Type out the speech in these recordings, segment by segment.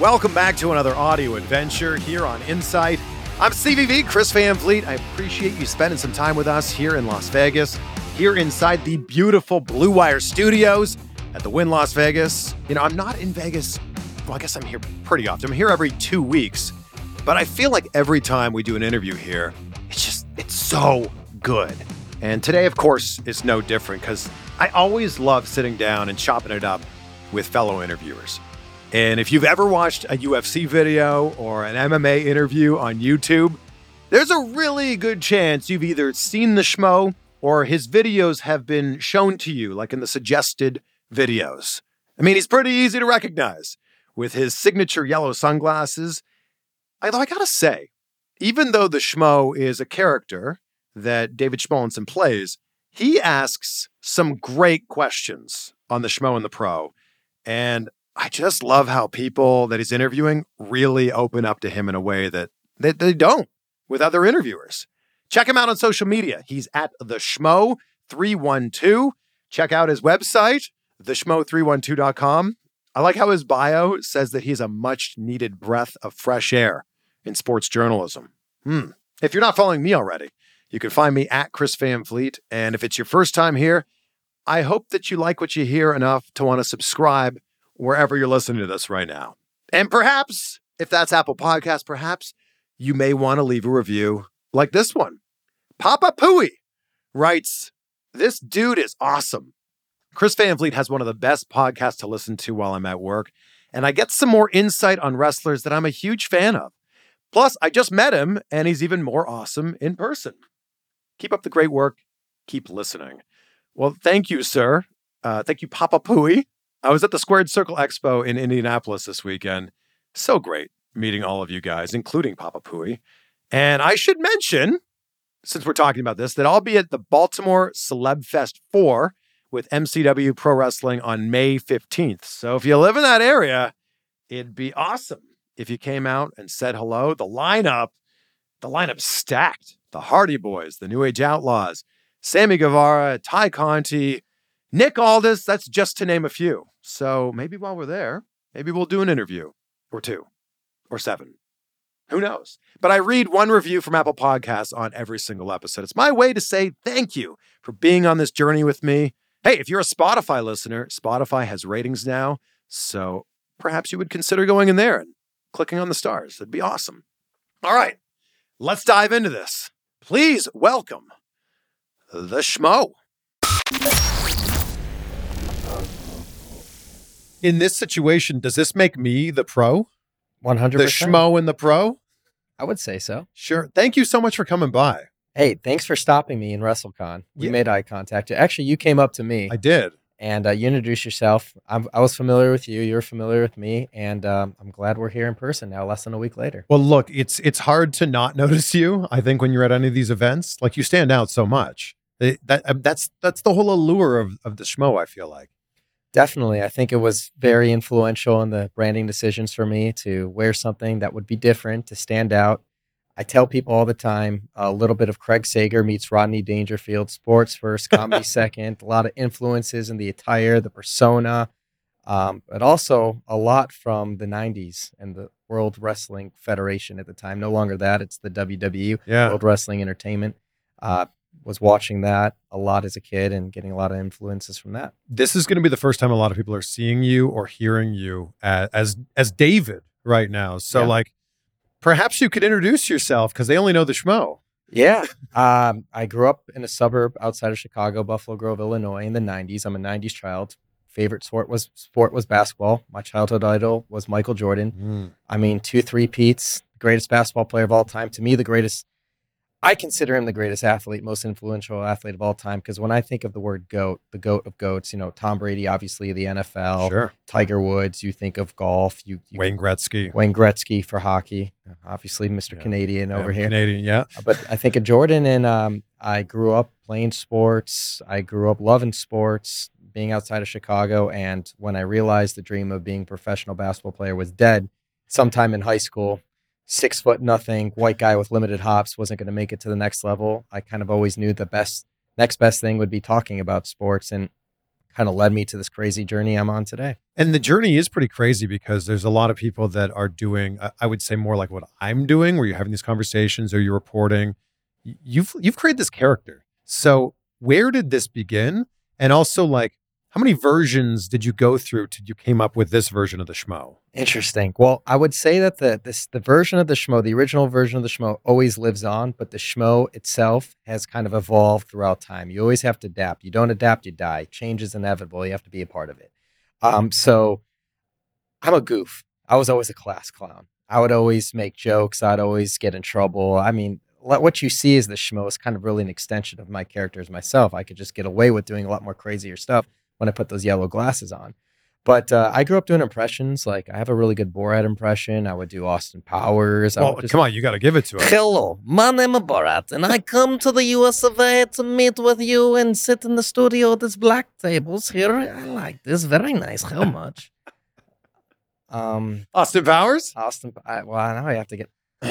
Welcome back to another audio adventure here on Insight. I'm CVV, Chris Van Vliet. I appreciate you spending some time with us here in Las Vegas, here inside the beautiful Blue Wire Studios at the Wynn Las Vegas. You know, I'm not in Vegas. Well, I guess I'm here pretty often. I'm here every two weeks, but I feel like every time we do an interview here, it's just, it's so good. And today, of course, is no different because I always love sitting down and chopping it up with fellow interviewers. And if you've ever watched a UFC video or an MMA interview on YouTube, there's a really good chance you've either seen the schmo or his videos have been shown to you, like in the suggested videos. I mean, he's pretty easy to recognize with his signature yellow sunglasses. Although I gotta say, even though the schmo is a character that David Schmulenson plays, he asks some great questions on the schmo and the pro. And I just love how people that he's interviewing really open up to him in a way that they, they don't with other interviewers. Check him out on social media. He's at the Schmo 312. Check out his website, theschmo312.com. I like how his bio says that he's a much needed breath of fresh air in sports journalism. Hmm. If you're not following me already, you can find me at Chris Van Vliet. And if it's your first time here, I hope that you like what you hear enough to want to subscribe wherever you're listening to this right now. And perhaps, if that's Apple Podcasts, perhaps you may want to leave a review like this one. Papa Pooey writes, This dude is awesome. Chris Van Vliet has one of the best podcasts to listen to while I'm at work, and I get some more insight on wrestlers that I'm a huge fan of. Plus, I just met him, and he's even more awesome in person. Keep up the great work. Keep listening. Well, thank you, sir. Uh, thank you, Papa Pooey. I was at the Squared Circle Expo in Indianapolis this weekend. So great meeting all of you guys, including Papa Pooey. And I should mention, since we're talking about this, that I'll be at the Baltimore Celeb Fest 4 with MCW Pro Wrestling on May 15th. So if you live in that area, it'd be awesome if you came out and said hello. The lineup, the lineup stacked. The Hardy Boys, the New Age Outlaws, Sammy Guevara, Tay Conti, Nick Aldis, that's just to name a few. So maybe while we're there, maybe we'll do an interview or two or seven. Who knows? But I read one review from Apple Podcasts on every single episode. It's my way to say thank you for being on this journey with me. Hey, if you're a Spotify listener, Spotify has ratings now. So perhaps you would consider going in there and clicking on the stars. It'd be awesome. All right, let's dive into this. Please welcome the Schmo. In this situation, does this make me the pro? 100%. The Schmo and the pro? I would say so. Sure. Thank you so much for coming by. Hey, thanks for stopping me in WrestleCon. We Yeah. made eye contact. Actually, you came up to me I did. and uh, you introduced yourself. I'm, I was familiar with you. You were familiar with me, and um, I'm glad we're here in person now, less than a week later. Well, look, it's it's hard to not notice you. I think when you're at any of these events, like you stand out so much. It- that uh, that's that's the whole allure of of the schmo. I feel like. Definitely, I think it was very influential in the branding decisions for me to wear something that would be different, to stand out. I tell people all the time a little bit of Craig Sager meets Rodney Dangerfield, sports first, comedy second, a lot of influences in the attire, the persona, um, but also a lot from the 90s and the World Wrestling Federation at the time. No longer that, it's the WWE, Yeah. World Wrestling Entertainment. Uh, was watching that a lot as a kid and getting a lot of influences from that. This is going to be the first time a lot of people are seeing you or hearing you as as, as David right now. So Yeah. like perhaps you could introduce yourself because they only know the schmo. Yeah. um, I grew up in a suburb outside of Chicago, Buffalo Grove, Illinois in the 90s. I'm a 90s child. Favorite sport was sport was basketball. My childhood idol was Michael Jordan. I mean, two three peats, greatest basketball player of all time. To me, the greatest. I consider him the greatest athlete, most influential athlete of all time. Because when I think of the word goat, the goat of goats, you know, Tom Brady, obviously the NFL, Sure. Tiger Woods. You think of golf. You, you Wayne Gretzky. Wayne Gretzky for hockey, obviously Mr. Yeah. Canadian over Yeah, here. Canadian, yeah. But I think of Jordan, and um, I grew up playing sports. I grew up loving sports, being outside of Chicago. And when I realized the dream of being a professional basketball player was dead, sometime in high school, six foot nothing, white guy with limited hops, wasn't going to make it to the next level. I kind of always knew the best, next best thing would be talking about sports, and kind of led me to this crazy journey I'm on today. And the journey is pretty crazy because there's a lot of people that are doing, I would say, more like what I'm doing, where you're having these conversations or you're reporting. You've you've created this character. So where did this begin? And also, like, how many versions did you go through till you came up with this version of the schmo? Interesting. Well, I would say that the this the version of the schmo, the original version of the schmo, always lives on, but the schmo itself has kind of evolved throughout time. You always have to adapt. You don't adapt, you die. Change is inevitable. You have to be a part of it. Um, so I'm a goof. I was always a class clown. I would always make jokes. I'd always get in trouble. I mean, what you see is the schmo is kind of really an extension of my character as myself. I could just get away with doing a lot more crazier stuff when I put those yellow glasses on. But uh, I grew up doing impressions. Like I have a really good Borat impression. I would do Austin Powers. I Well, would just- come on, you got to give it to us. Hello, my name is Borat, and I come to the US of A to meet with you and sit in the studio at this black tables here. I like this. Very nice. How much? Um, Austin Powers. Austin. I, well, now I have to get.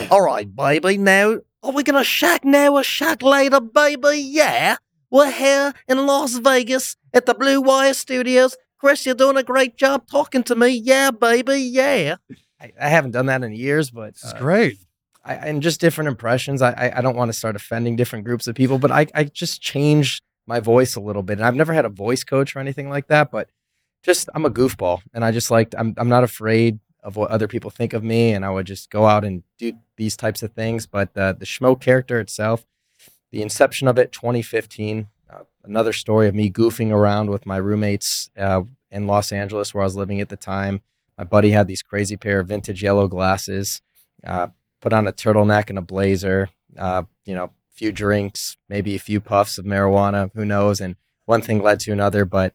All right, baby. Now, are we gonna shack now or shack later, baby? Yeah. We're here in Las Vegas at the Blue Wire Studios. Chris, you're doing a great job talking to me. Yeah, baby. Yeah. I, I haven't done that in years, but This is uh, great. I, and just different impressions. I, I I don't want to start offending different groups of people, but I I just changed my voice a little bit. And I've never had a voice coach or anything like that, but just I'm a goofball, and I just like I'm I'm not afraid of what other people think of me, and I would just go out and do these types of things. But uh, the schmo character itself, the inception of it, 2015. Uh, another story of me goofing around with my roommates uh, in Los Angeles, where I was living at the time. My buddy had these crazy pair of vintage yellow glasses. Uh, put on a turtleneck and a blazer, uh, you know, a few drinks, maybe a few puffs of marijuana, who knows? And one thing led to another. But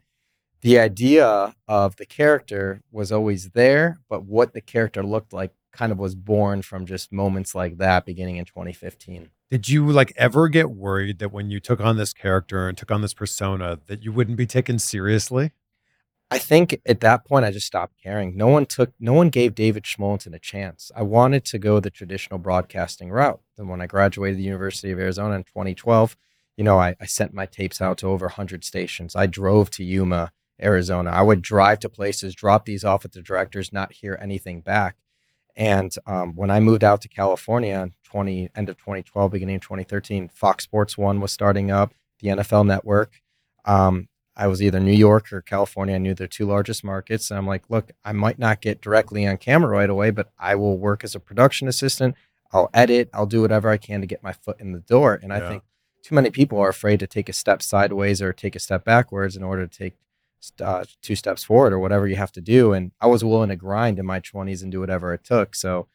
the idea of the character was always there, but what the character looked like kind of was born from just moments like that beginning in 2015. Did you like ever get worried that when you took on this character and took on this persona that you wouldn't be taken seriously? I think at that point I just stopped caring. No one took, no one gave David Schmulenson a chance. I wanted to go the traditional broadcasting route. Then when I graduated the University of Arizona in 2012, you know, I, I sent my tapes out to over 100 stations. I drove to Yuma, Arizona. I would drive to places, drop these off at the directors, not hear anything back. And um, when I moved out to California, in 20 end of 2012, beginning of 2013, Fox Sports One was starting up, the NFL Network. Um, I was either New York or California. I knew their two largest markets. And I'm like, look, I might not get directly on camera right away, but I will work as a production assistant. I'll edit. I'll do whatever I can to get my foot in the door. And I Yeah. think too many people are afraid to take a step sideways or take a step backwards in order to take uh, two steps forward or whatever you have to do. And I was willing to grind in my 20s and do whatever it took. So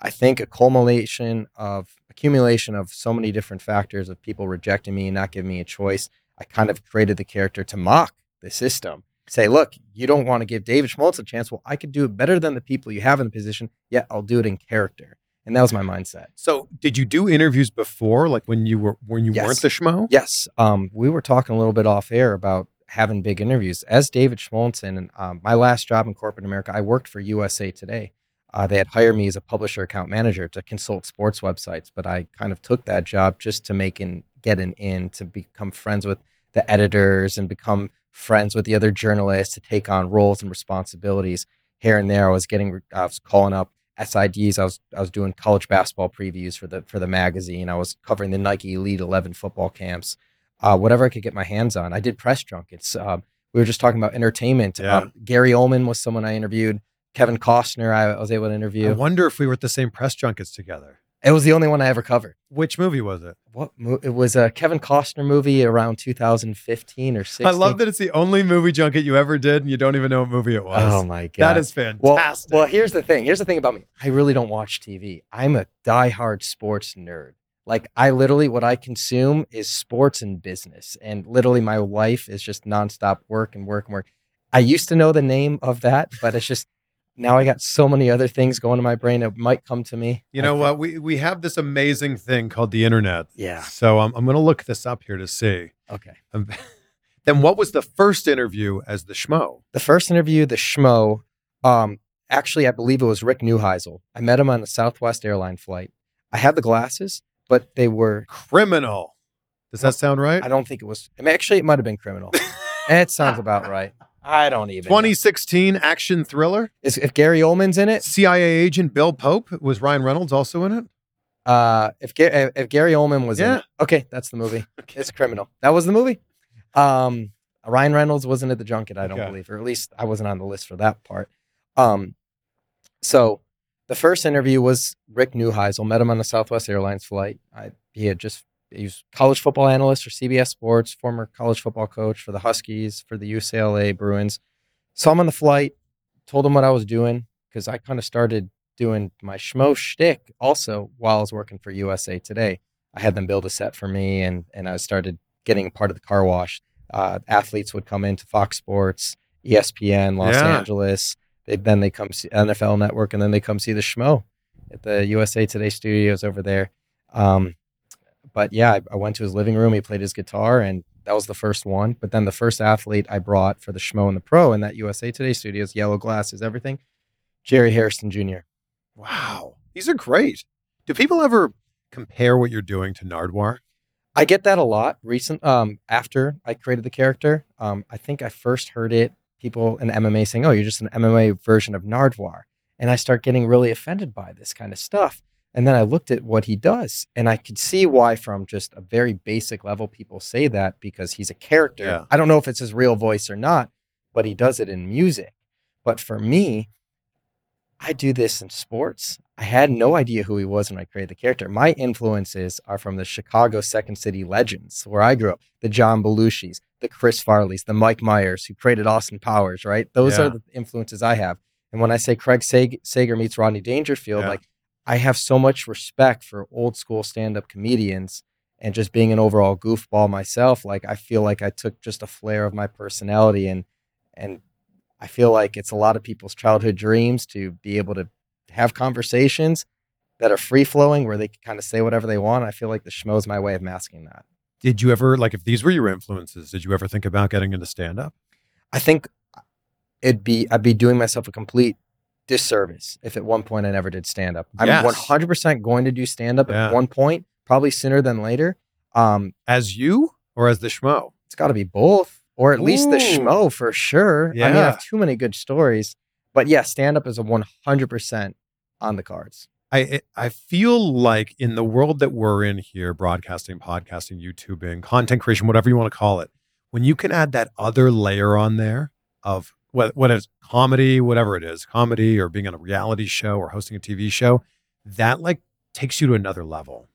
I think a culmination of accumulation of so many different factors of people rejecting me and not giving me a choice. I kind of created the character to mock the system. Say, look, you don't want to give David Schmaltz a chance. Well, I could do it better than the people you have in the position, yet I'll do it in character. And that was my mindset. So, did you do interviews before, like when you were when you Yes. weren't the schmo? Yes. Um, we were talking a little bit off air about having big interviews. As David Schmolton, and um, my last job in corporate America, I worked for USA Today. uh, they had hired me as a publisher account manager to consult sports websites, but I kind of took that job just to make and get an in to become friends with the editors and become friends with the other journalists to take on roles and responsibilities here and there. I was getting, I was calling up SIDs. I was, I was doing college basketball previews for the for the magazine. I was covering the Nike Elite Eleven football camps, uh, whatever I could get my hands on. I did press junkets. Um, we were just talking about entertainment. Yeah. Um, Gary Oldman was someone I interviewed. Kevin Costner, I, was able to interview. I wonder if we were at the same press junkets together. It was the only one I ever covered. Which movie was it? What mo- it was a Kevin Costner movie around 2015 or 16. I love that it's the only movie junket you ever did, and you don't even know what movie it was. Oh my god, that is well. fantastic. Well, here's the thing. Here's the thing about me. I really don't watch TV. I'm a diehard sports nerd. Like I literally, what I consume is sports and business, and literally my life is just nonstop work and work and work. I used to know the name of that, but it's just now I got so many other things going in my brain. It might come to me. you know what? We we have this amazing thing called the internet. Yeah. So I'm I'm going to look this up here to see. Okay. Um, then what was the first interview as the schmo? the first interview, the schmo, um, actually, I believe it was Rick Neuheisel. I met him on a Southwest airline flight. I had the glasses, but they were, Criminal. Does that sound right? I don't think it was, I mean, actually, it might have been criminal. it sounds about right. I don't even. know. 2016 action thriller. Is, if Gary Oldman's in it, CIA agent Bill Pope was Ryan Reynolds also in it. uh, if, Ga- if Gary Oldman was in it, okay, that's the movie. It's criminal. That was the movie. Um, Ryan Reynolds wasn't at the junket, I don't Okay. believe, or at least I wasn't on the list for that part. Um, so the first interview was Rick Neuheisel. Met him on a Southwest Airlines flight. I, he had just he was college football analyst for CBS Sports, former college football coach for the Huskies, for the UCLA Bruins. Saw him on the flight, told him what I was doing because I kind of started doing my schmo shtick also while I was working for USA Today. I had them build a set for me, and and I started getting a part of the car wash. Uh, athletes would come into Fox Sports, ESPN, Los Yeah. Angeles. They then they come see NFL Network, and then they come see the schmo at the USA Today studios over there. Um, but yeah, I, I went to his living room. He played his guitar, and that was the first one. But then the first athlete I brought for the schmo and the pro in that USA Today studios, yellow glasses, everything, Jerry Harrison Jr. Wow, these are great. Do people ever compare what you're doing to Nardwuar? I get that a lot recent um after I created the character. Um I think I first heard it people in MMA saying, "Oh, you're just an MMA version of Nardwuar." And I start getting really offended by this kind of stuff. And then I looked at what he does and I could see why from just a very basic level people say that because he's a character. Yeah. I don't know if it's his real voice or not, but he does it in music. But for me, I do this in sports. I had no idea who he was when I created the character. My influences are from the Chicago Second City legends, where I grew up. The John Belushis, the Chris Farleys, the Mike Myers, who created Austin Powers. Right, those Yeah. are the influences I have. And when I say Craig Sag- Sager meets Rodney Dangerfield, Yeah. like I have so much respect for old school stand up comedians and just being an overall goofball myself. Like I feel like I took just a flare of my personality and and I feel like it's a lot of people's childhood dreams to be able to have conversations that are free flowing where they can kind of say whatever they want. I feel like the schmo's my way of masking that. Did you ever like if these were your influences? Did you ever think about getting into stand up? I think it'd be I'd be doing myself a complete disservice if at one point I never did stand up. I'm Yes. 100% going to do stand up Yeah. at one point, probably sooner than later. Um, As you or as the schmo? it's got to be both, or at least the Ooh. schmo for sure. I mean, I have too many good stories, but yeah, stand up is a 100% on the cards. I eh, I feel like in the world that we're in here, broadcasting, podcasting, YouTubing, content creation, whatever you want to call it, when you can add that other layer on there of what what is comedy, whatever it is, comedy or being on a reality show or hosting a TV show, that like takes you to another level.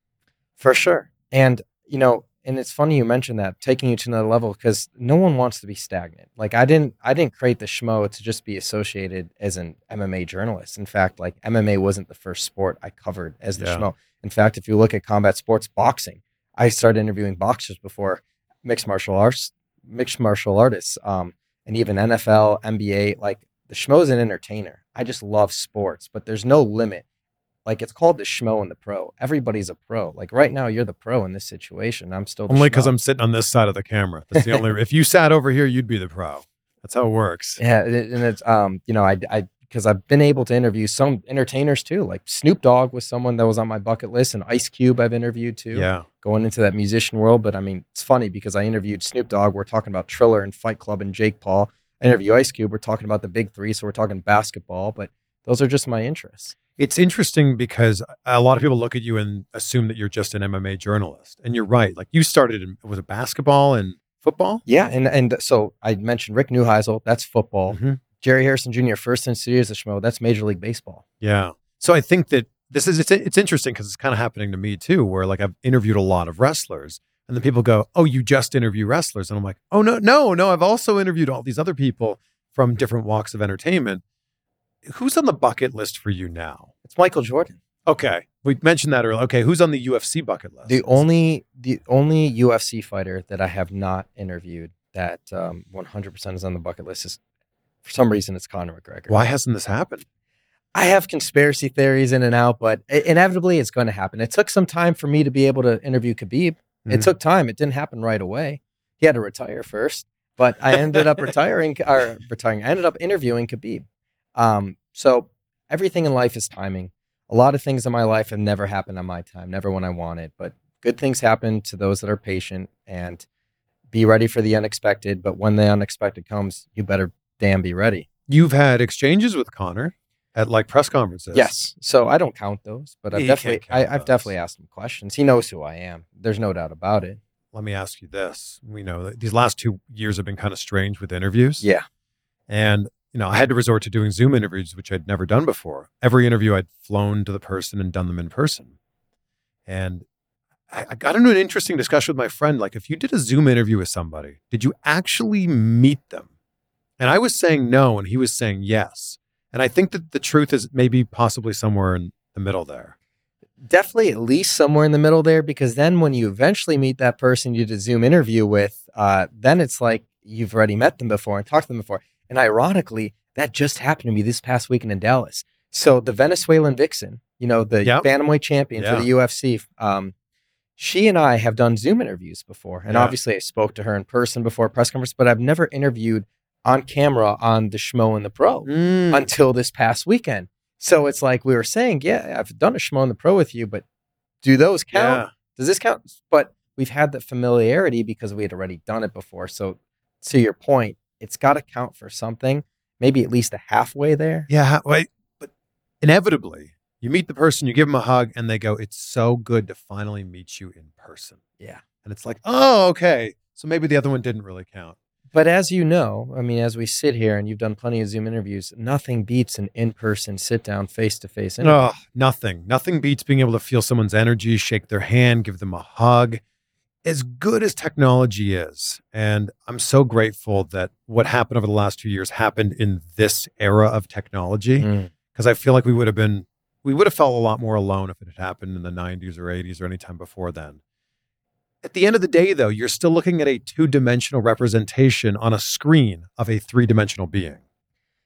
For sure. And, you know, and it's funny you mentioned that taking you to another level because no one wants to be stagnant. Like I didn't I didn't create the schmo to just be associated as an MMA journalist. In fact, like MMA wasn't the first sport I covered as the Yeah. schmo. In fact, if you look at combat sports boxing, I started interviewing boxers before mixed martial arts mixed martial artists. Um and even NFL, NBA, like the schmo's an entertainer. I just love sports, but there's no limit like it's called the schmo and the pro. Everybody's a pro. Like right now, you're the pro in this situation. I'm still the Only because. I'm sitting on this side of the camera. That's the only. if you sat over here, you'd be the pro. That's how it works. yeah, and and it's um you know I I because I've been able to interview some entertainers too. Like Snoop Dogg was someone that was on my bucket list, and Ice Cube I've interviewed too. Yeah. Going into that musician world, but I mean, it's funny because I interviewed Snoop Dogg. We're talking about Triller and Fight Club and Jake Paul. I interview Ice Cube. We're talking about the big three, so we're talking basketball. But those are just my interests. It's interesting because a lot of people look at you and assume that you're just an MMA journalist. And you're right. Like you started in was it basketball and football? Yeah, and and so I mentioned Rick Neuheisel. That's football. Mhm. Jerry Harrison Jr. First in Studios of Schmo. That's Major League Baseball. Yeah. So I think that this is it's it's interesting because it's kind of happening to me too, where like I've interviewed a lot of wrestlers, and then people go, "Oh, you just interview wrestlers," and I'm like, "Oh no, no, no! I've also interviewed all these other people from different walks of entertainment." Who's on the bucket list for you now? It's Michael Jordan. Okay, we mentioned that earlier. Okay, who's on the UFC bucket list? The only the only UFC fighter that I have not interviewed that um, 100% is on the bucket list is for some reason it's Conor McGregor. Why hasn't this happened? I have conspiracy theories in and out, but inevitably it's going to happen. It took some time for me to be able to interview Khabib. It Mhm. took time. It didn't happen right away. He had to retire first, but I ended up retiring or retiring. I ended up interviewing Khabib. Um, so everything in life is timing. A lot of things in my life have never happened on my time, never when I wanted. But good things happen to those that are patient and be ready for the unexpected. But when the unexpected comes, you better damn be ready. You've had exchanges with Conor at like press conferences. Yes. So I don't count those, but I've definitely I, I've those. definitely asked him questions. He knows who I am. There's no doubt about it. Let me ask you this. We know that these last two years have been kind of strange with interviews. Yeah. And, you know, I had to resort to doing Zoom interviews, which I'd never done before. Every interview I'd flown to the person and done them in person. And I, I got into an interesting discussion with my friend. Like, if you did a Zoom interview with somebody, did you actually meet them? And I was saying no, and he was saying yes. And I think that the truth is maybe possibly somewhere in the middle there. Definitely at least somewhere in the middle there, because then when you eventually meet that person you did a Zoom interview with, uh, then it's like you've already met them before and talked to them before. And ironically, that just happened to me this past weekend in Dallas. So the Venezuelan vixen, you know, the Yep. bantamweight champion Yeah. for the UFC, um, she and I have done Zoom interviews before. And Yeah. obviously I spoke to her in person before press conference, but I've never interviewed on camera on the Schmo and the Pro Mm. until this past weekend. So it's like we were saying, yeah, I've done a Schmo and the Pro with you, but do those count? Yeah. Does this count? But we've had the familiarity because we had already done it before. So to your point, it's got to count for something, maybe at least a halfway there. Yeah, wait, but inevitably, you meet the person, you give them a hug, and they go, "It's so good to finally meet you in person." Yeah. and it's like, "Oh, okay." So maybe the other one didn't really count. But as you know, I mean, as we sit here and you've done plenty of Zoom interviews, nothing beats an in person, sit down, face to face interview. Oh, nothing. Nothing beats being able to feel someone's energy, shake their hand, give them a hug. As good as technology is, and I'm so grateful that what happened over the last two years happened in this era of technology. Mm. because I feel like we would have been we would have felt a lot more alone if it had happened in the 90s or 80s or any time before then. At the end of the day, though, you're still looking at a two dimensional representation on a screen of a three dimensional being.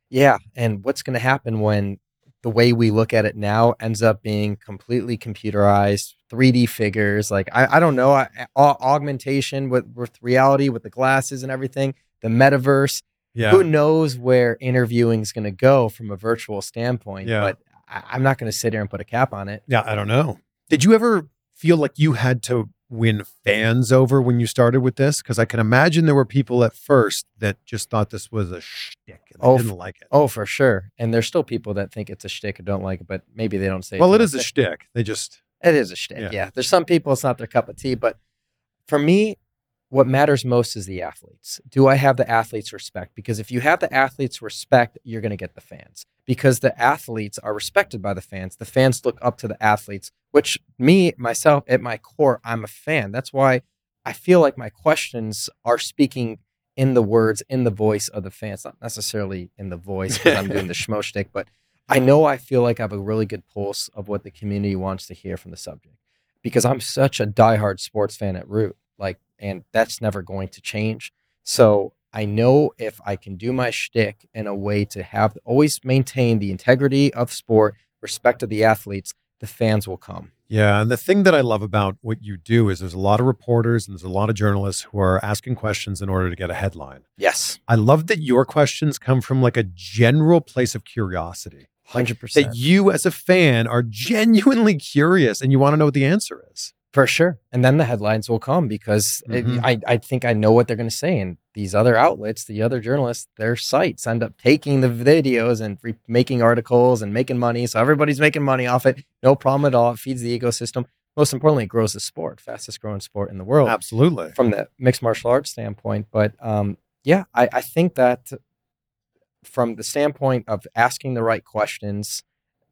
Yeah. And what's going to happen when the way we look at it now ends up being completely computerized, 3D figures? Like, I, I don't know, I, au- augmentation with, with reality, with the glasses and everything, the metaverse. Yeah. Who knows where interviewing is going to go from a virtual standpoint? Yeah. But I, I'm not going to sit here and put a cap on it. Yeah, I don't know. Did you ever feel like you had to win fans over when you started with this? Because I can imagine there were people at first that just thought this was a shtick and Oh, didn't like it. Oh, for sure. And there's still people that think it's a shtick and don't like it, but maybe they don't say well, it to is a us. shtick. They just It is a shtick. Yeah. Yeah. There's some people it's not their cup of tea, but for me, what matters most is the athletes. Do I have the athletes respect? Because if you have the athletes respect, you're going to get the fans. Because the athletes are respected by the fans. The fans look up to the athletes, which me myself at my core, I'm a fan. That's why I feel like my questions are speaking in the words, in the voice of the fans, not necessarily in the voice because I'm doing the schmo shtick, but I know I feel like I have a really good pulse of what the community wants to hear from the subject because I'm such a diehard sports fan at root. Like, and that's never going to change. So I know if I can do my shtick in a way to have always maintain the integrity of sport, respect of the athletes, the fans will come. Yeah, and the thing that I love about what you do is there's a lot of reporters and there's a lot of journalists who are asking questions in order to get a headline. Yes, I love that your questions come from like a general place of curiosity. Hundred That you as a fan are genuinely curious and you want to know what the answer is. for sure. And then the headlines will come because it- Mhm. I I think I know what they're going to say, and these other outlets, the other journalists, their sites end up taking the videos and re- making articles and making money. So everybody's making money off it. No problem at all. It feeds the ecosystem. Most importantly, it grows the sport, fastest growing sport in the world. Absolutely. from the mixed martial arts standpoint. But um, yeah, I, I think that from the standpoint of asking the right questions,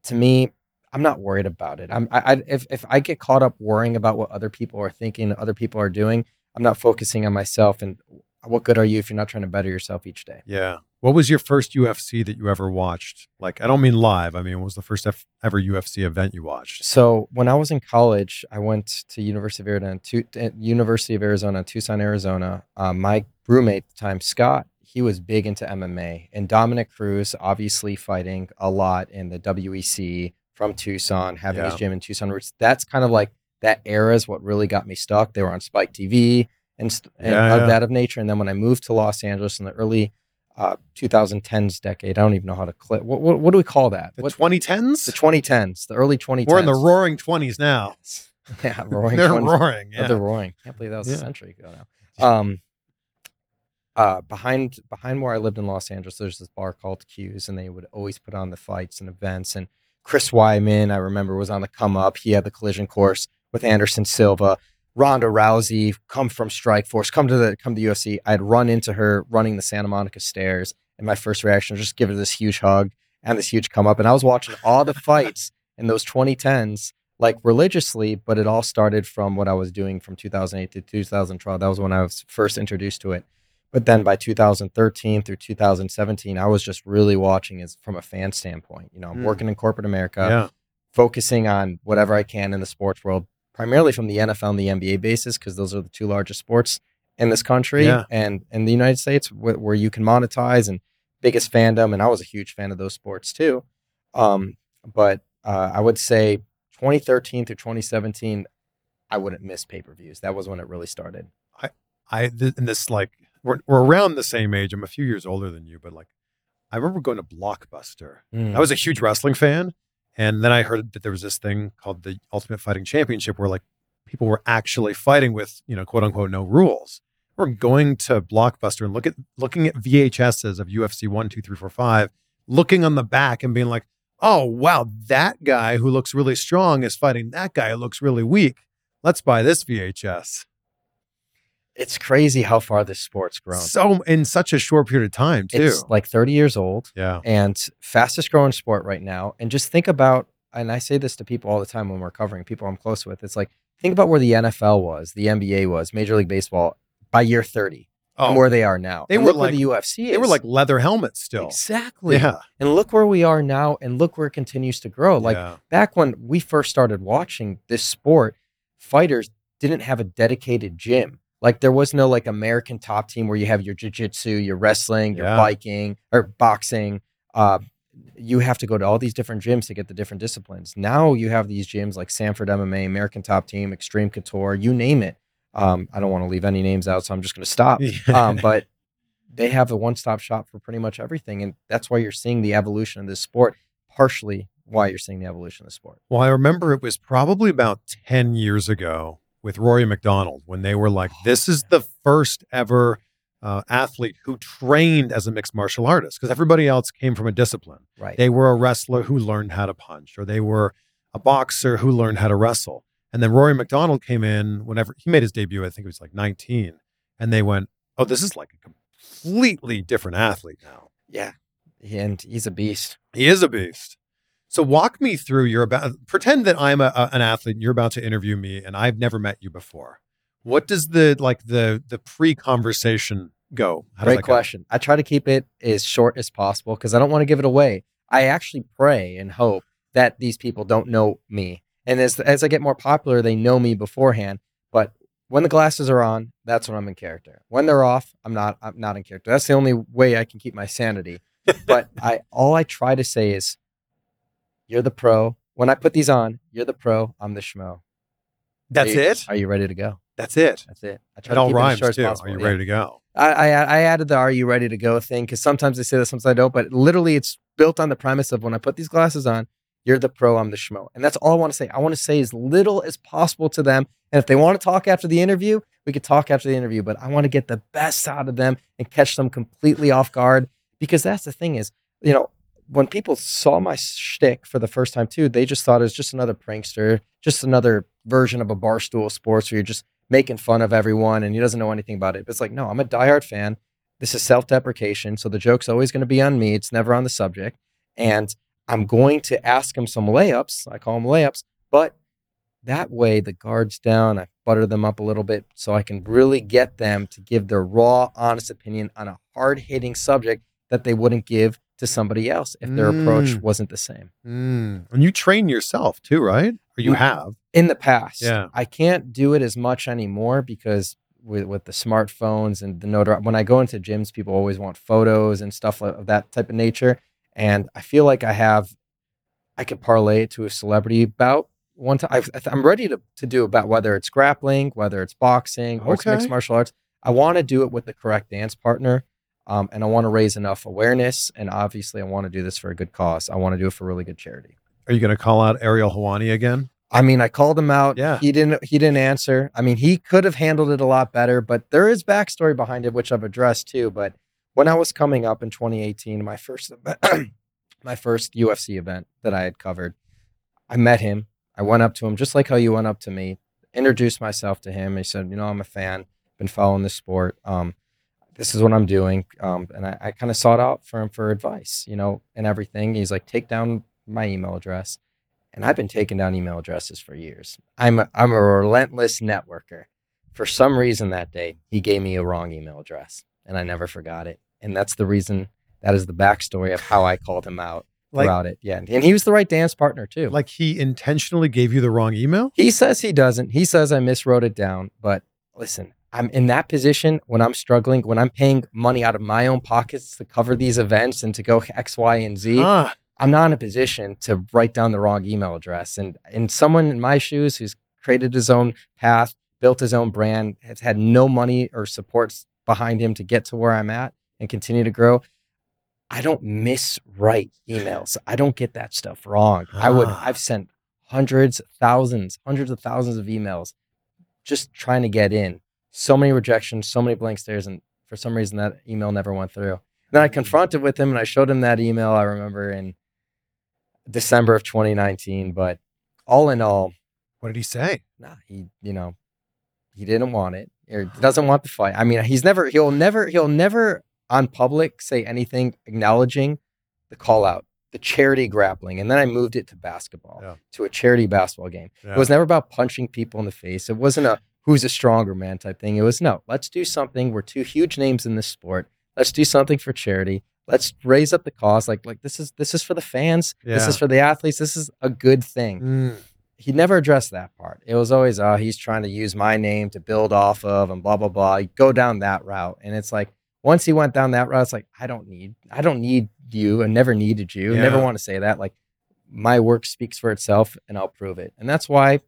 to me, I'm not worried about it. I'm I, I if if I get caught up worrying about what other people are thinking, other people are doing, I'm not focusing on myself. And what good are you if you're not trying to better yourself each day? Yeah. What was your first UFC that you ever watched? Like, I don't mean live. I mean, what was the first ever UFC event you watched? So when I was in college, I went to University of Arizona, to, uh, University of Arizona, Tucson, Arizona. Um, my roommate at the time, Scott, he was big into MMA, and Dominick Cruz, obviously fighting a lot in the WEC from Tucson, having his gym in Tucson. which That's kind of like that era is what really got me stuck. They were on Spike TV and, st- and Yeah, of yeah. that of nature. And then when I moved to Los Angeles in the early uh, 2010s decade, I don't even know how to clip. What, what, what do we call that? The What, 2010s? the 2010s, the early 2010s. We're in the roaring 20s now. Yeah, roaring. They're 20s. roaring. Oh, Yeah. they're roaring. Can't believe that was Yeah. a century ago now. Um, uh, behind behind where I lived in Los Angeles, there's this bar called Q's, and they would always put on the fights and events. And Chris Weidman, I remember, was on the come up. He had the collision course with Anderson Silva. Ronda Rousey, come from Strike Force, come to the come to UFC. I'd run into her running the Santa Monica stairs, and my first reaction was just give her this huge hug and this huge come up. And I was watching all the fights in those 2010s like religiously, but it all started from what I was doing from 2008 to 2012. That was when I was first introduced to it. But then by 2013 through 2017, I was just really watching as from a fan standpoint. You know, I'm Hmm. working in corporate America, yeah. focusing on whatever I can in the sports world, primarily from the NFL and the NBA basis, because those are the two largest sports in this country Yeah. and in the United States, wh- where you can monetize and biggest fandom. And I was a huge fan of those sports too. Um, but uh, I would say 2013 through 2017, I wouldn't miss pay per views. That was when it really started. I, th- and this, like, we're, we're around the same age. I'm a few years older than you, but like, I remember going to Blockbuster. I was a mm. huge wrestling fan. And then I heard that there was this thing called the Ultimate Fighting Championship where like people were actually fighting with, you know, quote unquote, no rules. We're going to Blockbuster and look at looking at VHSs of UFC one, two, three, four, five, looking on the back and being like, oh wow, that guy who looks really strong is fighting that guy who looks really weak. Let's buy this VHS. It's crazy how far this sport's grown. So in such a short period of time, too. It's like 30 years old. yeah. and fastest growing sport right now. And just think about, and I say this to people all the time when we're covering people I'm close with. It's like think about where the NFL was, the NBA was, Major League Baseball by year 30, Oh, and where they are now. They And were like- the UFC is. they were like leather helmets still. exactly. Yeah. And look where we are now, and look where it continues to grow. Like yeah. back when we first started watching this sport, fighters didn't have a dedicated gym. Like there was no like American top team where you have your jiu-jitsu, your wrestling, your Yeah. biking or boxing. Uh, you have to go to all these different gyms to get the different disciplines. Now you have these gyms like Sanford MMA, American Top Team, Extreme Couture, you name it. Um, I don't want to leave any names out, so I'm just going to stop. um, but they have a one-stop shop for pretty much everything, and that's why you're seeing the evolution of this sport. Partially why you're seeing the evolution of the sport. Well, I remember it was probably about 10 years ago with Rory MacDonald when they were like, this is the first ever uh, athlete who trained as a mixed martial artist because everybody else came from a discipline. Right. They were a wrestler who learned how to punch, or they were a boxer who learned how to wrestle. And then Rory MacDonald came in whenever he made his debut, I think it was like 19. And they went, oh, this is like a completely different athlete now. yeah, and he's a beast. He is a beast. So walk me through. You're about pretend that I'm a, a- an athlete. and You're about to interview me, and I've never met you before. What does the like the the pre conversation go? How Great that go? question. I try to keep it as short as possible because I don't want to give it away. I actually pray and hope that these people don't know me, and as as I get more popular, they know me beforehand. But when the glasses are on, that's when I'm in character. When they're off, I'm not. I'm not in character. That's the only way I can keep my sanity. but I all I try to say is, you're the pro. when I put these on, you're the pro, I'm the schmo. That's Are you- it. Are you ready to go? That's it. That's it. I It to all keep it as rhymes short as too. Are you yeah. ready to go? I, I I added the "Are you ready to go" thing because sometimes they say that, sometimes I don't. But literally, it's built on the premise of when I put these glasses on, you're the pro, I'm the schmo, and that's all I want to say. I want to say as little as possible to them, and if they want to talk after the interview, we could talk after the interview. But I want to get the best out of them and catch them completely off guard because that's the thing is, you know, when people saw my shtick for the first time too, they just thought it was just another prankster, just another version of a barstool sports where you're just making fun of everyone and he doesn't know anything about it. But it's like, no, I'm a diehard fan. This is self-deprecation, so the joke's always going to be on me. It's never on the subject, and I'm going to ask him some layups. I call them layups, but that way the guards down. I butter them up a little bit so I can really get them to give their raw, honest opinion on a hard-hitting subject that they wouldn't give to somebody else if their approach Mm. wasn't the same. Mm. And you train yourself too, right? Or you Mm. have? in the past. Yeah. I can't do it as much anymore because with with the smartphones and the notoriety, when I go into gyms, people always want photos and stuff of that type of nature. And I feel like I have, I could parlay it to a celebrity bout one time. I've, I'm ready to, to do about whether it's grappling, whether it's boxing, or it's mixed martial arts. I want to do it with the correct dance partner. Um, and I want to raise enough awareness. And obviously, I want to do this for a good cause. I want to do it for really good charity. Are you going to call out Ariel Helwani again? I mean, I called him out. Yeah. He didn't he didn't answer. I mean, he could have handled it a lot better, but there is backstory behind it, which I've addressed too. But when I was coming up in 2018, my first my first UFC event that I had covered, I met him. I went up to him just like how you went up to me, introduced myself to him. He said, you know, I'm a fan, been following the sport. Um, this is what I'm doing. Um, and I, I kind of sought out for him for advice, you know, and everything. He's like, take down my email address and I've been taking down email addresses for years. I'm a, I'm a relentless networker. For some reason that day, he gave me a wrong email address, and I never forgot it. And that's the reason. That is the backstory of how I called him out Like, throughout it. Yeah, and he was the right dance partner too. like he intentionally gave you the wrong email? He says he doesn't. He says I miswrote it down. But listen, I'm in that position when I'm struggling, when I'm paying money out of my own pockets to cover these events and to go X, Y, and Z. Ah, I'm not in a position to write down the wrong email address. And and someone in my shoes who's created his own path, built his own brand, has had no money or supports behind him to get to where I'm at and continue to grow. I don't miswrite emails. I don't get that stuff wrong. I would Ah. I've sent hundreds, thousands, hundreds of thousands of emails just trying to get in. So many rejections, so many blank stares, and for some reason that email never went through. Then I mm-hmm. confronted with him and I showed him that email I remember in December of 2019. But all in all, what did he say? nah, he, you know, he didn't want it or doesn't want the fight. I mean, he's never, he'll never, he'll never on public say anything acknowledging the call out, the charity grappling. And then I moved it to basketball, Yeah. to a charity basketball game. Yeah. It was never about punching people in the face. It wasn't a who's a stronger man type thing. It was no, let's do something. We're two huge names in this sport. Let's do something for charity. Let's raise up the cause. Like, like this is this is for the fans. This is for the athletes. This is a good thing Mm. he never addressed that part. It was always, oh, he's trying to use my name to build off of and blah, blah, blah. You go down that route. And it's like, once he went down that route, it's like, I don't need, I don't need you I never needed you. Never want to say that. Like my work speaks for itself and I'll prove it. And that's why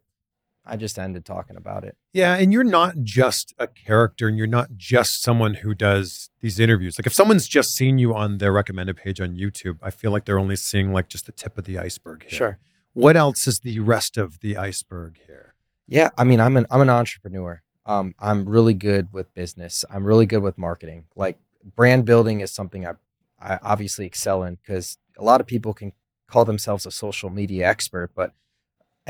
I just ended talking about it. Yeah, and you're not just a character and you're not just someone who does these interviews. Like if someone's just seen you on their recommended page on YouTube, I feel like they're only seeing like just the tip of the iceberg here. Sure. What else is the rest of the iceberg here? Yeah, I mean, I'm an I'm an entrepreneur. Um, I'm really good with business. I'm really good with marketing. Like brand building is something I I obviously excel in because a lot of people can call themselves a social media expert, but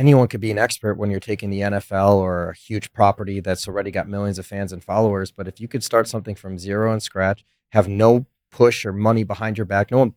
anyone could be an expert when you're taking the NFL or a huge property that's already got millions of fans and followers. But if you could start something from zero and scratch, have no push or money behind your back, no one,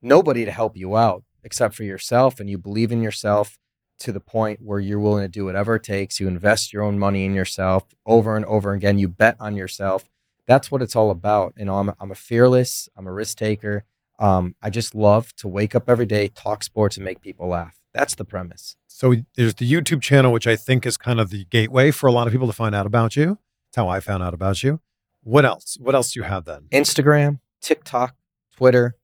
nobody to help you out except for yourself, and you believe in yourself to the point where you're willing to do whatever it takes. You invest your own money in yourself over and over again. You bet on yourself. That's what it's all about. You know, I'm I'm a fearless. I'm a risk taker. Um, I just love to wake up every day, talk sports, and make people laugh. That's the premise. So there's the YouTube channel, which I think is kind of the gateway for a lot of people to find out about you. That's how I found out about you. What else? What else do you have then? Instagram, TikTok, Twitter,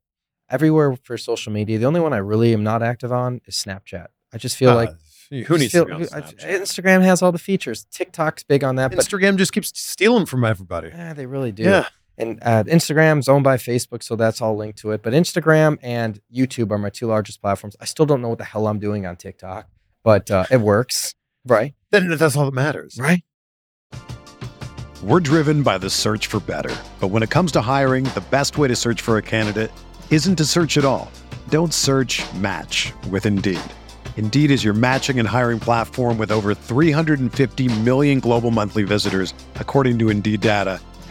everywhere for social media. The only one I really am not active on is Snapchat. I just feel like Uh, who needs feel- to be on Snapchat? Instagram has all the features. TikTok's big on that, but Instagram just keeps stealing from everybody. yeah, they really do. Yeah. And uh, Instagram's owned by Facebook, so that's all linked to it. But Instagram and YouTube are my two largest platforms. I still don't know what the hell I'm doing on TikTok, but uh, it works, right? Then that's all that matters. Right. We're driven by the search for better. But when it comes to hiring, the best way to search for a candidate isn't to search at all. Don't search match with Indeed. Indeed is your matching and hiring platform with over 350 million global monthly visitors, according to Indeed data,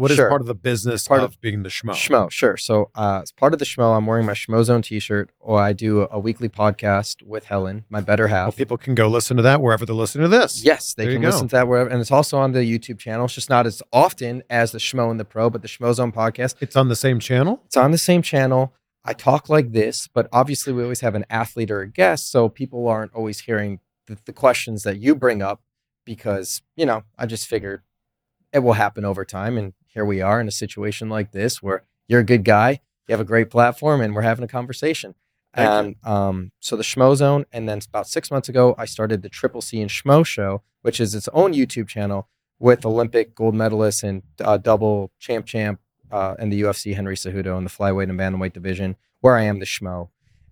What is Sure. part of the business Part of of- being the schmo? Schmo, sure. So, uh, as part of the Schmo, I'm wearing my Schmo Zone T-shirt, or I do a weekly podcast with Helen, my better Well, half. people can go listen to that wherever they're listening to this. Yes, they There can listen to that wherever, and it's also on the YouTube channel. It's just not as often as the Schmo and the Pro, but the Schmo Zone podcast. It's on the same channel. It's on the same channel. I talk like this, but obviously we always have an athlete or a guest, so people aren't always hearing the, the questions that you bring up because you know I just figured it will happen over time, and here we are in a situation like this where you're a good guy, you have a great platform, and we're having a conversation. Thank and um, so the Schmo Zone, and then about six months ago, I started the Triple C and Schmo Show, which is its own YouTube channel with Olympic gold medalist and uh, double champ champ uh, in the UFC, Henry Cejudo, in the flyweight and bantamweight division, where I am the Schmo.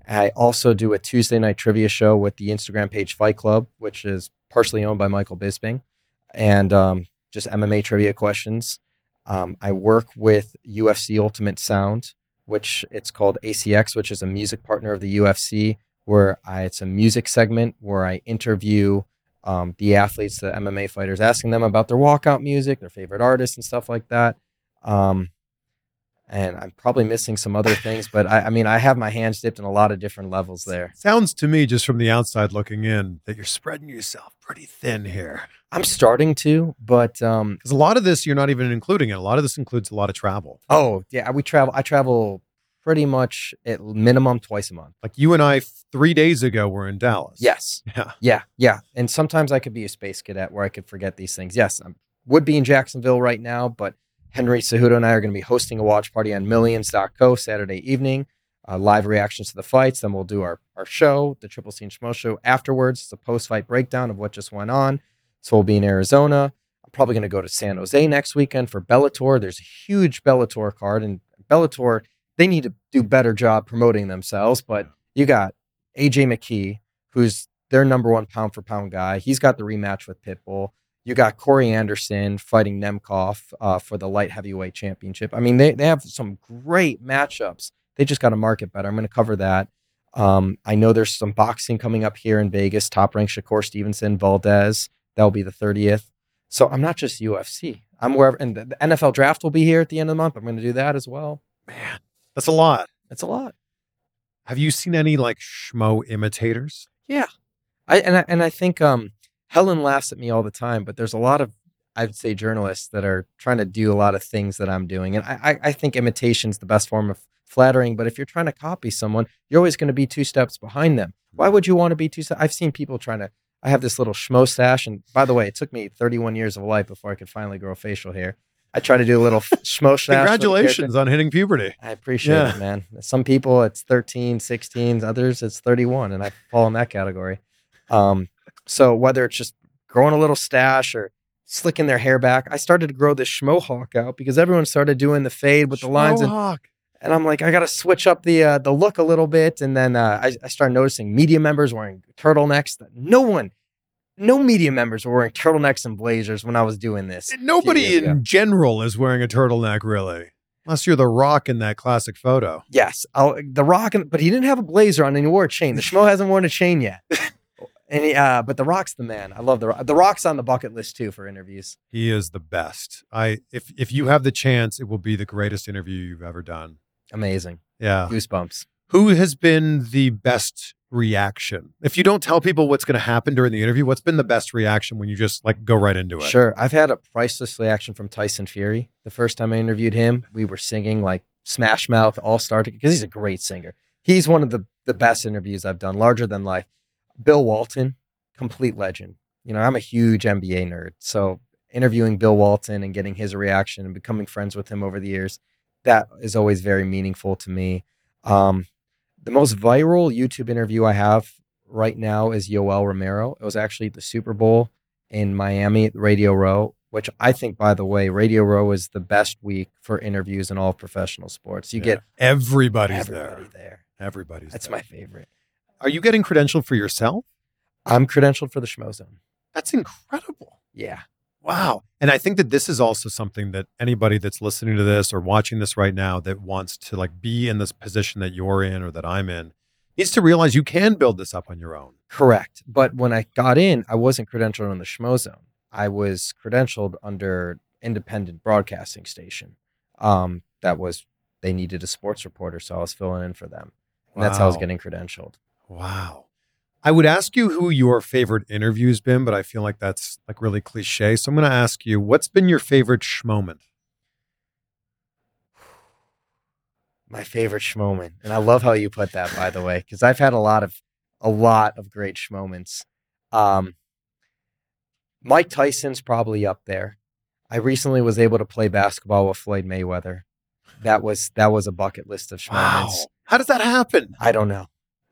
I also do a Tuesday night trivia show with the Instagram page Fight Club, which is partially owned by Michael Bisping, and um, just MMA trivia questions. Um, I work with UFC Ultimate Sound, which it's called ACX, which is a music partner of the UFC, where I, it's a music segment where I interview um, the athletes, the MMA fighters, asking them about their walkout music, their favorite artists, and stuff like that. Um, and I'm probably missing some other things, but I, I mean, I have my hands dipped in a lot of different levels there. Sounds to me, just from the outside looking in, that you're spreading yourself pretty thin here. I'm starting to, but um, Because a lot of this you're not even including it. A lot of this includes a lot of travel. oh yeah, we travel. I travel pretty much at minimum twice a month. Like you and I three days ago were in Dallas. Yes. Yeah. Yeah, yeah. And sometimes I could be a space cadet where I could forget these things. Yes, I would be in Jacksonville right now, but Henry Cejudo and I are going to be hosting a watch party on millions.co Saturday evening, uh, live reactions to the fights. Then we'll do our, our show, the Triple C and Schmo show afterwards. It's a post fight breakdown of what just went on. So we'll be in Arizona. I'm probably going to go to San Jose next weekend for Bellator. There's a huge Bellator card, and Bellator, they need to do better job promoting themselves. But you got AJ McKee, who's their number one pound for pound guy. He's got the rematch with Pitbull. You got Corey Anderson fighting Nemkov uh, for the light heavyweight championship. I mean, they, they have some great matchups. They just got to market better. I'm going to cover that. Um, I know there's some boxing coming up here in Vegas. Top ranked Shakur Stevenson, Valdez. That'll be the 30th. So I'm not just UFC. I'm wherever, and the, NFL draft will be here at the end of the month. I'm going to do that as well. Man, that's a lot. That's a lot. Have you seen any like schmo imitators? Yeah, I and I, and I think um, Helen laughs at me all the time, but there's a lot of I'd say journalists that are trying to do a lot of things that I'm doing, and I I, I think imitation's the best form of flattering. But if you're trying to copy someone, you're always going to be two steps behind them. Why would you want to be two? steps? I've seen people trying to. I have this little schmo stash, and by the way, it took me 31 years of life before I could finally grow facial hair. I try to do a little schmo stash. with the character. Congratulations on hitting puberty. I appreciate Yeah. it, man. Some people it's 13, 16, others it's 31, and I fall in that category. Um, so whether it's just growing a little stash or slicking their hair back, I started to grow this schmohawk out because everyone started doing the fade with the lines, Schmohawk. and I'm like, I got to switch up the uh, the look a little bit. And then uh, I, I started noticing media members wearing turtlenecks that no one no media members were wearing turtlenecks and blazers when I was doing this. Nobody in general is wearing a turtleneck, really, unless you're the Rock in that classic photo. Yes, I'll, the Rock, and, but he didn't have a blazer on and he wore a chain. The Schmo hasn't worn a chain yet. and he, uh, but the Rock's the man. I love the Rock. The Rock's on the bucket list too for interviews. He is the best. I if if you have the chance, it will be the greatest interview you've ever done. Amazing, Yeah. goosebumps. Who has been the best reaction? If you don't tell people what's going to happen during the interview, what's been the best reaction when you just like go right into it? Sure, I've had a priceless reaction from Tyson Fury. The first time I interviewed him, we were singing like Smash Mouth All Star because he's a great singer. He's one of the the best interviews I've done, larger than life. Bill Walton, complete legend. You know, I'm a huge NBA nerd, so interviewing Bill Walton and getting his reaction and becoming friends with him over the years, that is always very meaningful to me. Um, the most viral YouTube interview I have right now is Yoel Romero. It was actually the Super Bowl in Miami at Radio Row, which I think, by the way, Radio Row is the best week for interviews in all professional sports. You Yeah. get everybody's everybody there. Everybody there. Everybody's That's there. my favorite. Are you getting credentialed for yourself? I'm credentialed for the Schmo Zone. That's incredible. Yeah. Wow. And I think that this is also something that anybody that's listening to this or watching this right now that wants to like be in this position that you're in or that I'm in needs to realize you can build this up on your own. Correct. But when I got in, I wasn't credentialed on the Schmo Zone. I was credentialed under independent broadcasting station. Um, that was they needed a sports reporter, so I was filling in for them. And that's how I was getting credentialed. Wow. I would ask you who your favorite interview's been, but I feel like that's like really cliche. So I'm going to ask you, what's been your favorite schmoment? My favorite schmoment. And I love how you put that, by the way, because I've had a lot of a lot of great schmoments. Um, Mike Tyson's probably up there. I recently was able to play basketball with Floyd Mayweather. That was that was a bucket list of schmoments. How does that happen? I don't know.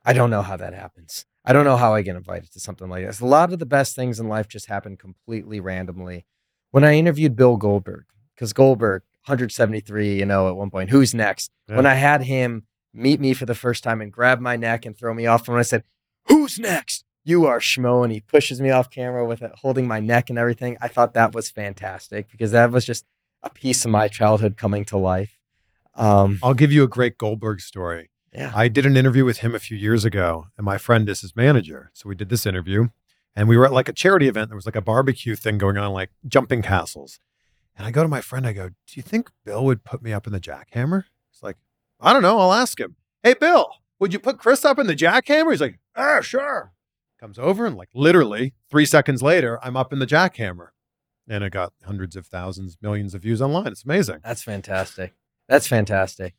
I don't know how that happens. I don't know how I get invited to something like this. A lot of the best things in life just happen completely randomly. When I interviewed Bill Goldberg, because Goldberg, 173, you know, at one point, who's next? When I had him meet me for the first time and grab my neck and throw me off, and when I said, Who's next? You are Schmo. And he pushes me off camera with it, holding my neck and everything. I thought that was fantastic because that was just a piece of my childhood coming to life. Um, I'll give you a great Goldberg story. Yeah. I did an interview with him a few years ago, and my friend is his manager. So we did this interview, and we were at like a charity event. There was like a barbecue thing going on, like jumping castles. And I go to my friend, I go, Do you think Bill would put me up in the jackhammer? He's like, I don't know. I'll ask him. Hey, Bill, would you put Chris up in the jackhammer? He's like, Ah, sure. Comes over, and like literally three seconds later, I'm up in the jackhammer. And it got hundreds of thousands, millions of views online. It's amazing. That's fantastic. That's fantastic.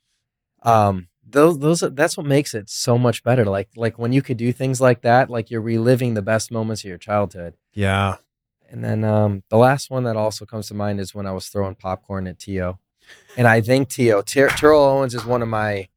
Um, those those are, that's what makes it so much better. Like like when you could do things like that, like you're reliving the best moments of your childhood. Yeah. And then um, the last one that also comes to mind is when I was throwing popcorn at T.O., and I think T.O. Ter- Terrell Owens is one of my.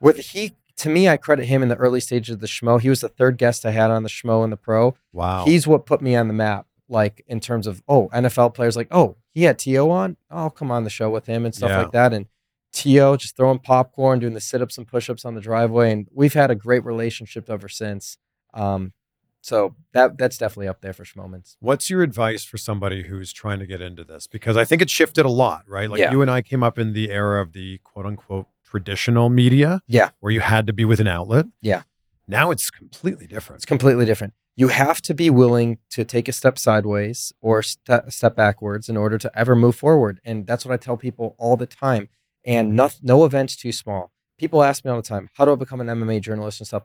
With he to me, I credit him in the early stages of the Schmo. He was the third guest I had on the Schmo and the Pro. Wow. He's what put me on the map, like in terms of oh NFL players, like oh he had T.O. on, oh, I'll come on the show with him and stuff Yeah. like that, and To just throwing popcorn, doing the sit ups and push ups on the driveway, and we've had a great relationship ever since. Um, so that that's definitely up there for moments. What's your advice for somebody who's trying to get into this? Because I think it shifted a lot, right? Like Yeah. you and I came up in the era of the quote unquote traditional media. Yeah. Where you had to be with an outlet. Yeah. Now it's completely different. It's completely different. You have to be willing to take a step sideways or ste- step backwards in order to ever move forward. And that's what I tell people all the time. And no, no event's too small. People ask me all the time, how do I become an MMA journalist and stuff?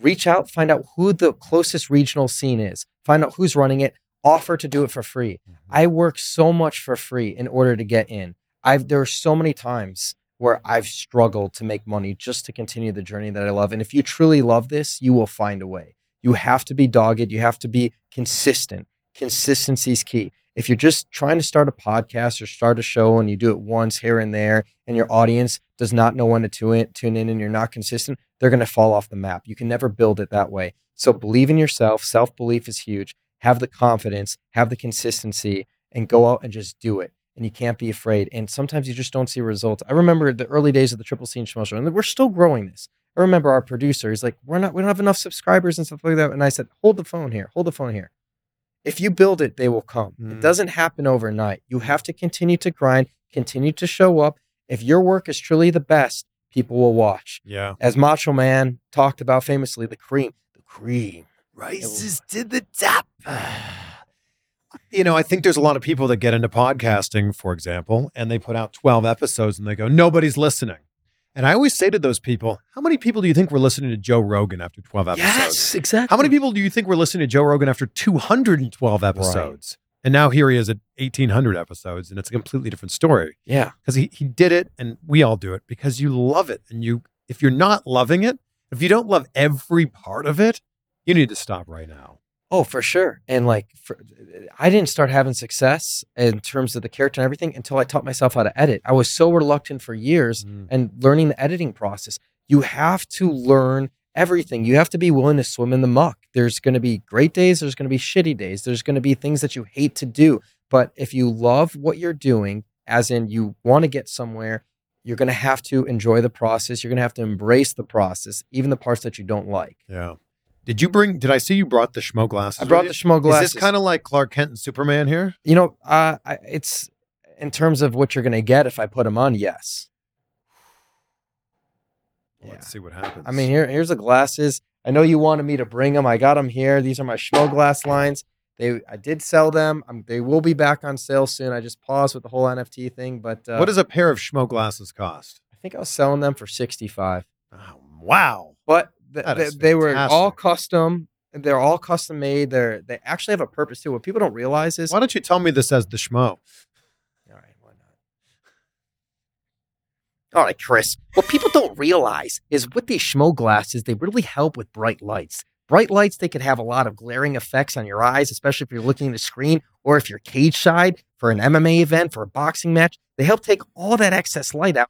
Reach out, find out who the closest regional scene is, find out who's running it, offer to do it for free. Mm-hmm. I work so much for free in order to get in. I've there are so many times where I've struggled to make money just to continue the journey that I love. And if you truly love this, you will find a way. You have to be dogged. You have to be consistent. Consistency is key. If you're just trying to start a podcast or start a show and you do it once here and there, and your audience does not know when to tune in, and you're not consistent, they're going to fall off the map. You can never build it that way. So believe in yourself. Self belief is huge. Have the confidence, have the consistency, and go out and just do it. And you can't be afraid. And sometimes you just don't see results. I remember the early days of the Triple C and Show, and we're still growing this. I remember our producer, he's like, We're not, we don't have enough subscribers and stuff like that. And I said, Hold the phone here, hold the phone here. If you build it, they will come. Mm. It doesn't happen overnight. You have to continue to grind, continue to show up. If your work is truly the best, people will watch. Yeah. As Macho Man talked about famously, the cream, the cream. Rises to the top. you know, I think there's a lot of people that get into podcasting, for example, and they put out 12 episodes and they go, nobody's listening. And I always say to those people, how many people do you think were listening to Joe Rogan after 12 episodes? Yes, exactly. How many people do you think were listening to Joe Rogan after 212 episodes? And now here he is at 1800 episodes, and it's a completely different story Yeah. because he, he did it, and we all do it because you love it. And you, if you're not loving it, if you don't love every part of it, you need to stop right now. Oh, for sure. And like, for, I didn't start having success in terms of the character and everything until I taught myself how to edit. I was so reluctant for years Mm. and learning the editing process. You have to learn everything. You have to be willing to swim in the muck. There's going to be great days. There's going to be shitty days. There's going to be things that you hate to do. But if you love what you're doing, as in you want to get somewhere, you're going to have to enjoy the process. You're going to have to embrace the process, even the parts that you don't like. Yeah. Did you bring? Did I see you brought the schmo glasses? I brought the schmo glasses. Is this kind of like Clark Kent and Superman here? You know, uh, I, it's in terms of what you're going to get if I put them on. Yes. Yeah. Let's see what happens. I mean, here here's the glasses. I know you wanted me to bring them. I got them here. These are my Schmo glass lines. They I did sell them. Um they will be back on sale soon. I just paused with the whole NFT thing, but uh, what does a pair of schmo glasses cost? I think I was selling them for sixty five. Oh, wow. But That th- they were all custom. They're all custom made. They're they actually have a purpose too. What people don't realize is Why don't you tell me this as the schmo? All right, why not? All right, Chris. What people don't realize is with these schmo glasses, they really help with bright lights. Bright lights, they could have a lot of glaring effects on your eyes, especially if you're looking at the screen or if you're cage side for an MMA event, for a boxing match. They help take all that excess light out.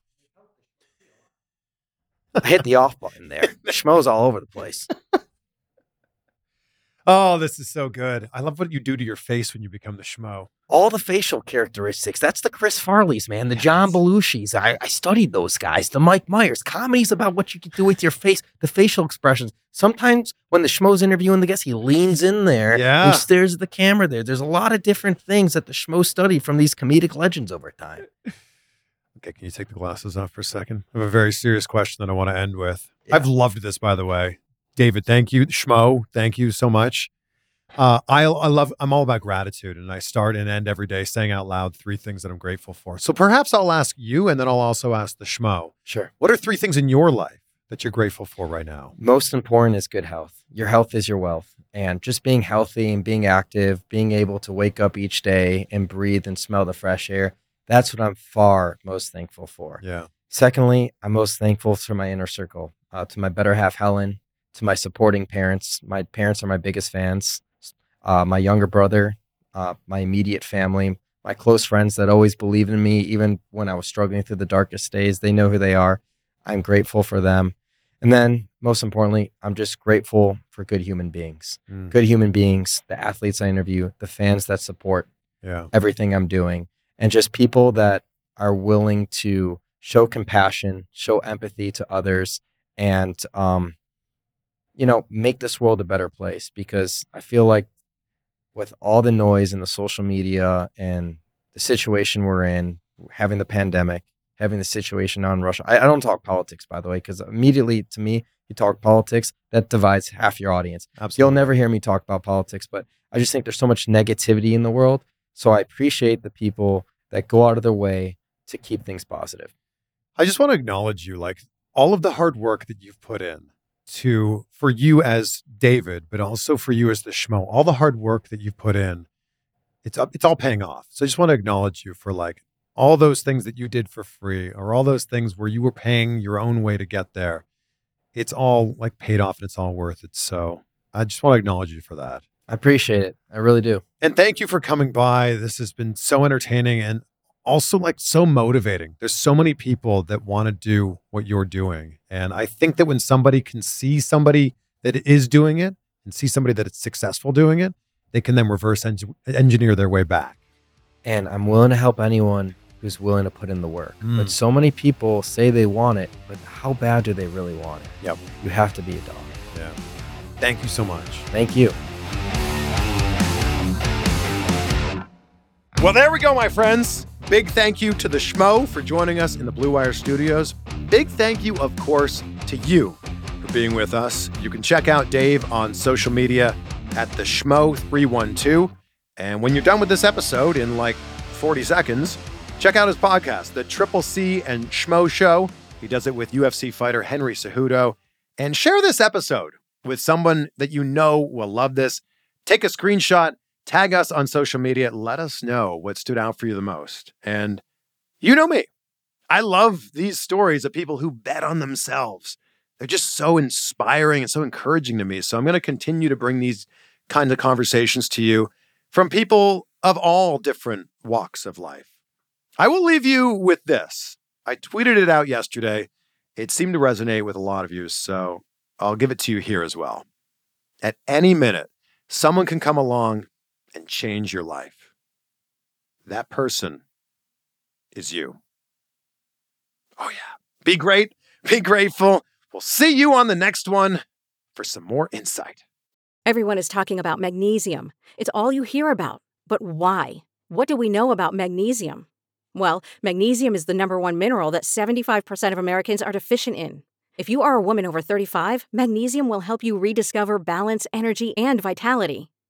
I hit the off button there. Schmo's all over the place. Oh, this is so good. I love what you do to your face when you become the schmo. all the facial characteristics. That's the Chris Farley's, man. The John Belushi's. I, I studied those guys. The Mike Myers. Comedy's about what you can do with your face, the facial expressions. Sometimes when the schmo's interviewing the guest, he leans in there Yeah. and stares at the camera there. There's a lot of different things that the schmo studied from these comedic legends over time. Okay, can you take the glasses off for a second? I have a very serious question that I want to end with. Yeah. I've loved this, by the way. David, thank you. Schmo, thank you so much. Uh, I, I love, I'm all about gratitude, and I start and end every day saying out loud three things that I'm grateful for. So perhaps I'll ask you, and then I'll also ask the Schmo. Sure. What are three things in your life that you're grateful for right now? Most important is good health. Your health is your wealth. And just being healthy and being active, being able to wake up each day and breathe and smell the fresh air, that's what I'm far most thankful for. Yeah. Secondly, I'm most thankful for my inner circle, uh, to my better half, Helen, to my supporting parents. My parents are my biggest fans. Uh, my younger brother, uh, my immediate family, my close friends that always believed in me, even when I was struggling through the darkest days. They know who they are. I'm grateful for them. And then, most importantly, I'm just grateful for good human beings. Mm. Good human beings, the athletes I interview, the fans that support Yeah. everything I'm doing, and just people that are willing to show compassion, show empathy to others, and um, you know, make this world a better place. Because I feel like with all the noise and the social media and the situation we're in, having the pandemic, having the situation on Russia, I, I don't talk politics, by the way, because immediately to me, you talk politics, that divides half your audience. You'll never hear me talk about politics, but I just think there's so much negativity in the world. So I appreciate the people that go out of their way to keep things positive. I just want to acknowledge you, like all of the hard work that you've put in to for you as David, but also for you as the Schmo. All the hard work that you've put in, it's up, it's all paying off. So I just want to acknowledge you for like all those things that you did for free, or all those things where you were paying your own way to get there. It's all like paid off, and it's all worth it. So I just want to acknowledge you for that. I appreciate it. I really do. And thank you for coming by. This has been so entertaining and also like so motivating. There's so many people that want to do what you're doing. And I think that when somebody can see somebody that is doing it and see somebody that is successful doing it, they can then reverse eng- engineer their way back. And I'm willing to help anyone who's willing to put in the work. Mm. But so many people say they want it, but how bad do they really want it? Yep. You have to be a dog. Yeah. Thank you so much. Thank you. Well, there we go, my friends. Big thank you to the Schmo for joining us in the Blue Wire studios. Big thank you, of course, to you for being with us. You can check out Dave on social media at the Schmo312. And when you're done with this episode in like 40 seconds, check out his podcast, The Triple C and Schmo Show. He does it with UFC fighter Henry Cejudo. And share this episode with someone that you know will love this. Take a screenshot, tag us on social media, let us know what stood out for you the most. And you know me. I love these stories of people who bet on themselves. They're just so inspiring and so encouraging to me. So I'm going to continue to bring these kinds of conversations to you from people of all different walks of life. I will leave you with this. I tweeted it out yesterday. It seemed to resonate with a lot of you, so I'll give it to you here as well. At any minute, someone can come along and change your life. That person is you. Oh, yeah. Be great. Be grateful. We'll see you on the next one for some more insight. Everyone is talking about magnesium. It's all you hear about. But why? What do we know about magnesium? Well, magnesium is the number one mineral that 75% of Americans are deficient in. If you are a woman over 35, magnesium will help you rediscover balance, energy, and vitality.